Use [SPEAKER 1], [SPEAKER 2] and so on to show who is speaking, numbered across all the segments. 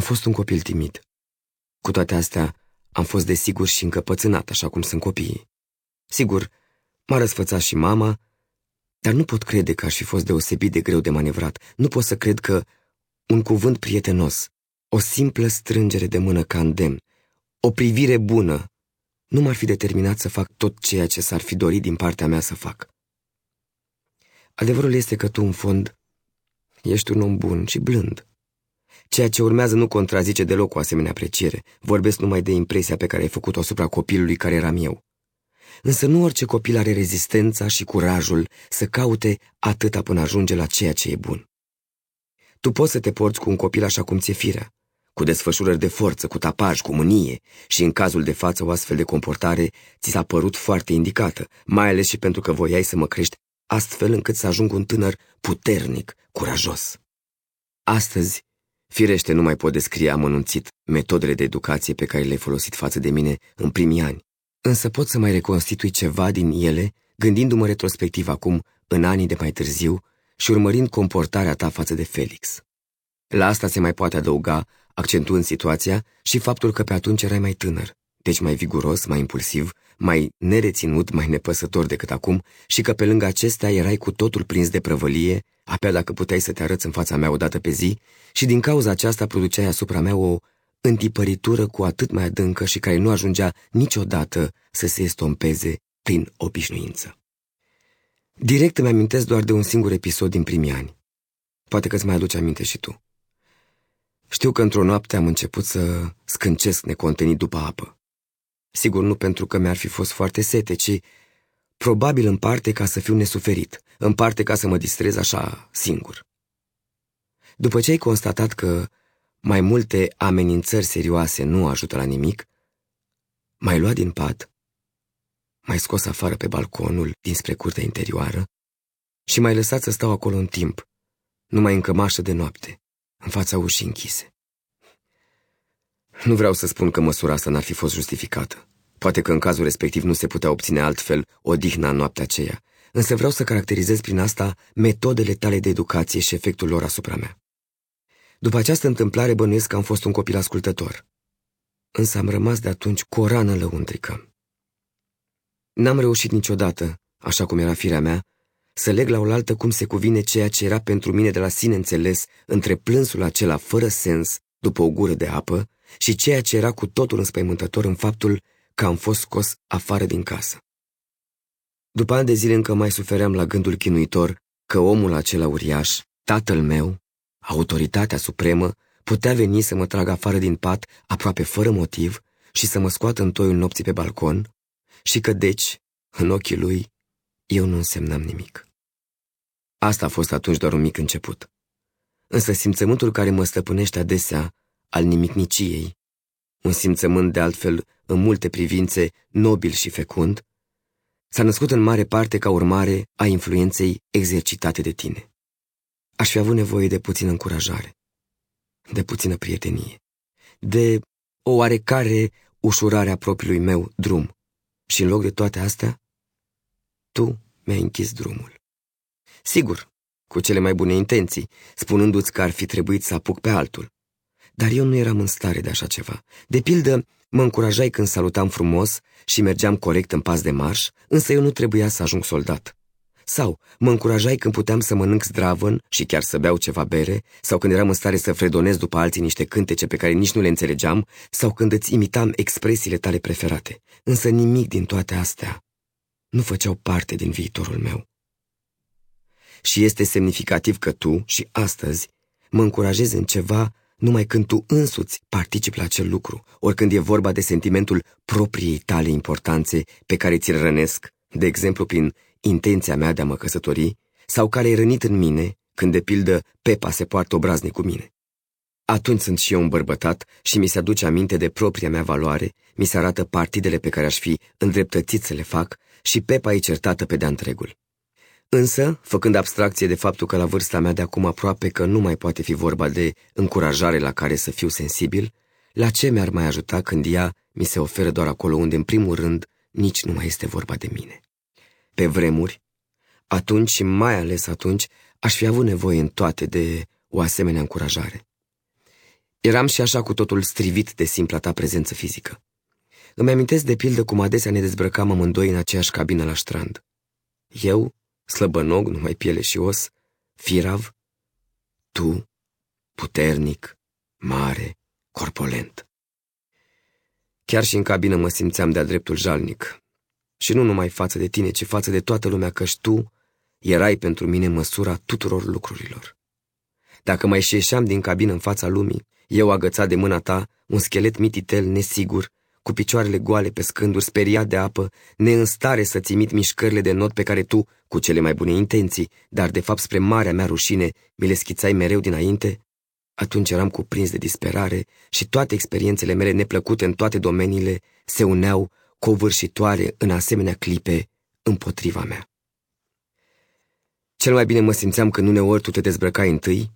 [SPEAKER 1] Am fost un copil timid. Cu toate astea, am fost desigur și încăpățânat, așa cum sunt copiii. Sigur, m-a răsfățat și mama, dar nu pot crede că aș fi fost deosebit de greu de manevrat. Nu pot să cred că un cuvânt prietenos, o simplă strângere de mână ca îndemn, o privire bună, nu m-ar fi determinat să fac tot ceea ce s-ar fi dorit din partea mea să fac. Adevărul este că tu, în fond, ești un om bun și blând. Ceea ce urmează nu contrazice deloc o asemenea apreciere. Vorbesc numai de impresia pe care ai făcut-o asupra copilului care eram eu. Însă nu orice copil are rezistența și curajul să caute atâta până ajunge la ceea ce e bun. Tu poți să te porți cu un copil așa cum ți-e firea, cu desfășurări de forță, cu tapaj, cu mânie și în cazul de față o astfel de comportare ți s-a părut foarte indicată, mai ales și pentru că voiai să mă crești astfel încât să ajung un tânăr puternic, curajos. Astăzi, firește nu mai pot descrie amănunțit metodele de educație pe care le-ai folosit față de mine în primii ani, însă pot să mai reconstitui ceva din ele, gândindu-mă retrospectiv acum, în anii de mai târziu, și urmărind comportarea ta față de Felix. La asta se mai poate adăuga, accentuând situația, și faptul că pe atunci erai mai tânăr, deci mai viguros, mai impulsiv, mai nereținut, mai nepăsător decât acum și că pe lângă acestea erai cu totul prins de prăvălie, apea dacă puteai să te arăți în fața mea odată pe zi și din cauza aceasta produceai asupra mea o întipăritură cu atât mai adâncă și care nu ajungea niciodată să se estompeze prin obișnuință. Direct îmi amintesc doar de un singur episod din primii ani. Poate că îți mai aduce aminte și tu. Știu că într-o noapte am început să scâncesc necontenit după apă. Sigur, nu pentru că mi-ar fi fost foarte sete, ci probabil în parte ca să fiu nesuferit, în parte ca să mă distrez așa singur. După ce ai constatat că mai multe amenințări serioase nu ajută la nimic, mai luat din pat, mai scos afară pe balconul dinspre curtea interioară și mai lăsat să stau acolo în timp, numai în cămașă de noapte, în fața ușii închise. Nu vreau să spun că măsura asta n-ar fi fost justificată. Poate că în cazul respectiv nu se putea obține altfel odihna în noaptea aceea, însă vreau să caracterizez prin asta metodele tale de educație și efectul lor asupra mea. După această întâmplare bănuiesc că am fost un copil ascultător. Însă am rămas de atunci cu o rană lăuntrică. N-am reușit niciodată, așa cum era firea mea, să leg la oaltă cum se cuvine ceea ce era pentru mine de la sine înțeles între plânsul acela fără sens după o gură de apă și ceea ce era cu totul înspăimântător în faptul că am fost scos afară din casă. După ani de zile încă mai sufeream la gândul chinuitor că omul acela uriaș, tatăl meu, autoritatea supremă, putea veni să mă tragă afară din pat aproape fără motiv și să mă scoată în toiul nopții pe balcon și că deci, în ochii lui, eu nu însemnam nimic. Asta a fost atunci doar un mic început. Însă simțământul care mă stăpânește adesea al nimicniciei, un simțământ de altfel în multe privințe nobil și fecund, s-a născut în mare parte ca urmare a influenței exercitate de tine. Aș fi avut nevoie de puțină încurajare, de puțină prietenie, de o oarecare ușurare a propriului meu drum. Și în loc de toate astea, tu mi-ai închis drumul. Sigur, cu cele mai bune intenții, spunându-ți că ar fi trebuit să apuc pe altul. Dar eu nu eram în stare de așa ceva. De pildă, mă încurajai când salutam frumos și mergeam corect în pas de marș, însă eu nu trebuia să ajung soldat. Sau mă încurajai când puteam să mănânc zdravăn și chiar să beau ceva bere, sau când eram în stare să fredonez după alții niște cântece pe care nici nu le înțelegeam, sau când îți imitam expresiile tale preferate. Însă nimic din toate astea nu făceau parte din viitorul meu. Și este semnificativ că tu, și astăzi, mă încurajezi în ceva numai când tu însuți participi la acel lucru, ori când e vorba de sentimentul propriei tale importanțe pe care ți-l rănesc, de exemplu prin intenția mea de a mă căsători, sau care e rănit în mine când, de pildă, Pepa se poartă obraznic cu mine. Atunci sunt și eu îmbărbătat și mi se aduce aminte de propria mea valoare, mi se arată partidele pe care aș fi îndreptățit să le fac și Pepa e certată pe de-a întregul. Însă, făcând abstracție de faptul că la vârsta mea de acum aproape că nu mai poate fi vorba de încurajare la care să fiu sensibil, la ce mi-ar mai ajuta când ea mi se oferă doar acolo unde, în primul rând, nici nu mai este vorba de mine. Pe vremuri, atunci și mai ales atunci, aș fi avut nevoie în toate de o asemenea încurajare. Eram și așa cu totul strivit de simpla ta prezență fizică. Îmi amintesc de pildă cum adesea ne dezbrăcam amândoi în aceeași cabină la strand. Eu, slăbănog, numai piele și os, firav, tu, puternic, mare, corpolent. Chiar și în cabină mă simțeam de-a dreptul jalnic. Și nu numai față de tine, ci față de toată lumea, căci tu erai pentru mine măsura tuturor lucrurilor. Dacă mai ieșeam din cabină în fața lumii, eu agățat de mâna ta, un schelet mititel nesigur, cu picioarele goale pe scânduri, speriat de apă, neînstare să-ți imit mișcările de not pe care tu, cu cele mai bune intenții, dar de fapt spre marea mea rușine, mi le schițai mereu dinainte, atunci eram cuprins de disperare și toate experiențele mele neplăcute în toate domeniile se uneau covârșitoare în asemenea clipe împotriva mea. Cel mai bine mă simțeam când uneori tu te dezbrăcai întâi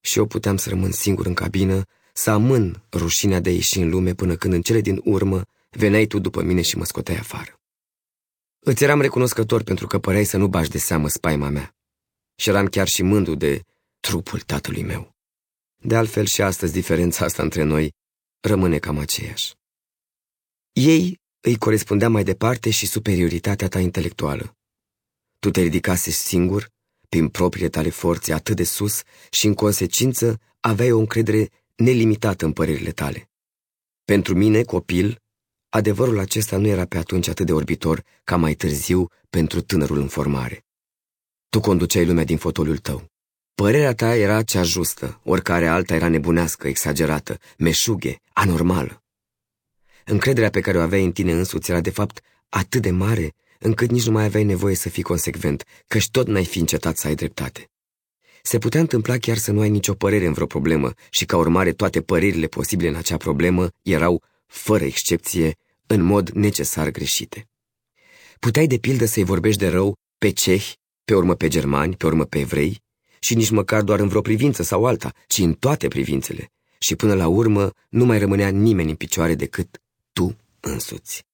[SPEAKER 1] și eu puteam să rămân singur în cabină, să amân rușinea de a ieși în lume până când în cele din urmă veneai tu după mine și mă scoteai afară. Îți eram recunoscător pentru că păreai să nu bași de seamă spaima mea și eram chiar și mândru de trupul tatălui meu. De altfel și astăzi diferența asta între noi rămâne cam aceeași. Ei îi corespundea mai departe și superioritatea ta intelectuală. Tu te ridicase singur, prin propriile tale forțe atât de sus și, în consecință, aveai o încredere nelimitată în părerile tale. Pentru mine, copil, adevărul acesta nu era pe atunci atât de orbitor ca mai târziu pentru tânărul în formare. Tu conduceai lumea din fotoliul tău. Părerea ta era cea justă, oricare alta era nebunească, exagerată, meșughe, anormală. Încrederea pe care o aveai în tine însuți era de fapt atât de mare încât nici nu mai aveai nevoie să fii consecvent, căci tot n-ai fi încetat să ai dreptate. Se putea întâmpla chiar să nu ai nicio părere în vreo problemă și ca urmare toate părerile posibile în acea problemă erau, fără excepție, în mod necesar greșite. Puteai de pildă să-i vorbești de rău pe cehi, pe urmă pe germani, pe urmă pe evrei, și nici măcar doar în vreo privință sau alta, ci în toate privințele, și până la urmă nu mai rămânea nimeni în picioare decât tu însuți.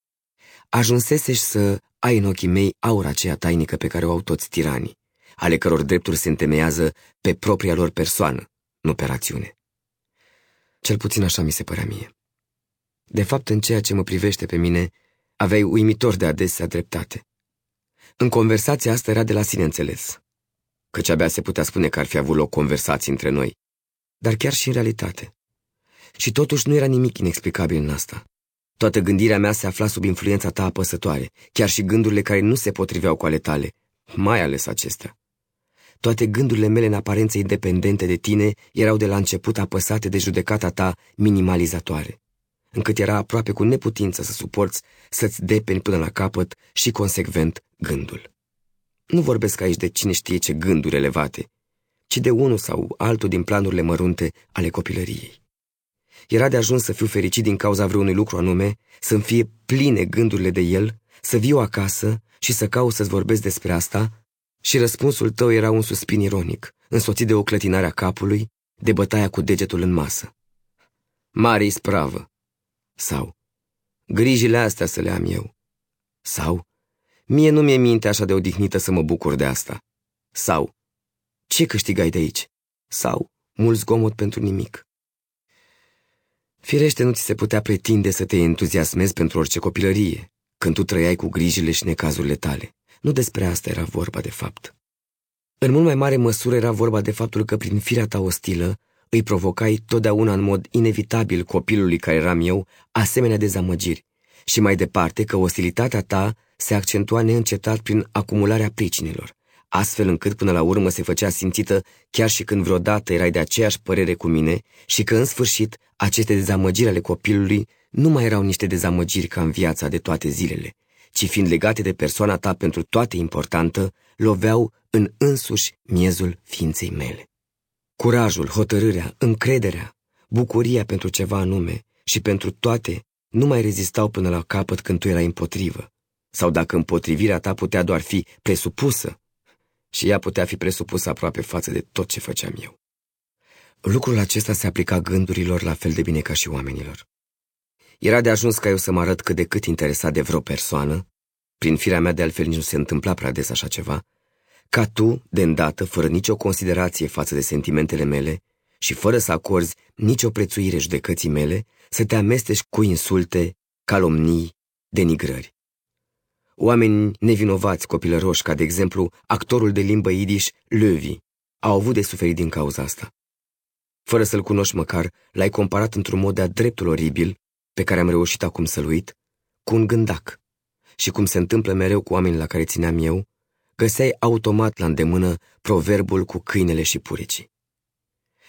[SPEAKER 1] Ajunseseși să ai în ochii mei aura aceea tainică pe care o au toți tiranii, ale căror drepturi se întemeiază pe propria lor persoană, nu pe rațiune. Cel puțin așa mi se părea mie. De fapt, în ceea ce mă privește pe mine, aveai uimitor de adesea dreptate. În conversația asta era de la sine înțeles, căci abia se putea spune că ar fi avut loc conversații între noi, dar chiar și în realitate. Și totuși nu era nimic inexplicabil în asta. Toată gândirea mea se afla sub influența ta apăsătoare, chiar și gândurile care nu se potriveau cu ale tale, mai ales acestea. Toate gândurile mele în aparență independente de tine erau de la început apăsate de judecata ta minimalizatoare, încât era aproape cu neputință să suporți să-ți depeni până la capăt și consecvent gândul. Nu vorbesc aici de cine știe ce gânduri elevate, ci de unul sau altul din planurile mărunte ale copilăriei. Era de ajuns să fiu fericit din cauza vreunui lucru anume, să-mi fie pline gândurile de el, să viu acasă și să caut să-ți vorbesc despre asta, și răspunsul tău era un suspin ironic, însoțit de o clătinare a capului, de bătaia cu degetul în masă. Mare ispravă. Sau, grijile astea să le am eu. Sau, mie nu mi-e minte așa de odihnită să mă bucur de asta. Sau, ce câștigai de aici? Sau, mult zgomot pentru nimic. Firește nu ți se putea pretinde să te entuziasmezi pentru orice copilărie, când tu trăiai cu grijile și necazurile tale. Nu despre asta era vorba de fapt. În mult mai mare măsură era vorba de faptul că prin firea ta ostilă îi provocai totdeauna în mod inevitabil copilului care eram eu asemenea dezamăgiri și mai departe că ostilitatea ta se accentua neîncetat prin acumularea pricinilor, astfel încât până la urmă se făcea simțită chiar și când vreodată erai de aceeași părere cu mine și că în sfârșit aceste dezamăgiri ale copilului nu mai erau niște dezamăgiri ca în viața de toate zilele, ci fiind legate de persoana ta pentru toate importantă, loveau în însuși miezul ființei mele. Curajul, hotărârea, încrederea, bucuria pentru ceva anume și pentru toate nu mai rezistau până la capăt când tu erai împotrivă, sau dacă împotrivirea ta putea doar fi presupusă, și ea putea fi presupusă aproape față de tot ce făceam eu. Lucrul acesta se aplica gândurilor la fel de bine ca și oamenilor. Era de ajuns ca eu să mă arăt cât de cât interesat de vreo persoană, prin firea mea de altfel nici nu se întâmpla prea des așa ceva, ca tu, de îndată, fără nicio considerație față de sentimentele mele, și fără să acorzi nicio prețuire judecății mele, să te amesteci cu insulte, calomnii, denigrări. Oameni nevinovați copilăroși, ca de exemplu actorul de limbă idiș Lövi, au avut de suferit din cauza asta. Fără să-l cunoști măcar, l-ai comparat într-un mod de-a dreptul oribil, pe care am reușit acum să-l uit, cu un gândac. Și cum se întâmplă mereu cu oamenii la care țineam eu, găseai automat la îndemână proverbul cu câinele și puricii.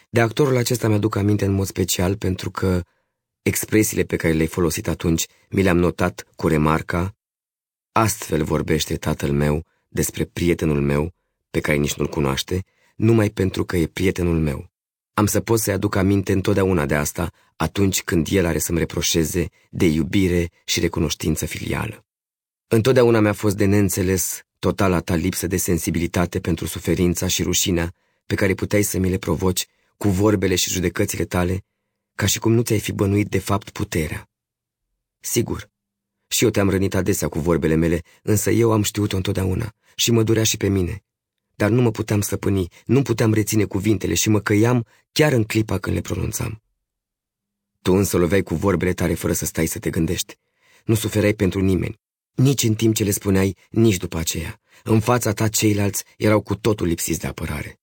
[SPEAKER 1] De actorul acesta mi-aduc aminte în mod special pentru că expresiile pe care le-ai folosit atunci mi le-am notat cu remarca Astfel vorbește tatăl meu despre prietenul meu, pe care nici nu-l cunoaște, numai pentru că e prietenul meu. Am să pot să-i aduc aminte întotdeauna de asta atunci când el are să-mi reproșeze de iubire și recunoștință filială. Întotdeauna mi-a fost de neînțeles totala ta lipsă de sensibilitate pentru suferința și rușinea pe care puteai să mi le provoci cu vorbele și judecățile tale, ca și cum nu ți-ai fi bănuit de fapt puterea. Sigur, și eu te-am rănit adesea cu vorbele mele, însă eu am știut-o întotdeauna și mă durea și pe mine. Dar nu mă puteam stăpâni, nu puteam reține cuvintele și mă căiam chiar în clipa când le pronunțam. Tu însă loveai cu vorbele tare fără să stai să te gândești. Nu suferai pentru nimeni, nici în timp ce le spuneai, nici după aceea. În fața ta ceilalți erau cu totul lipsiți de apărare.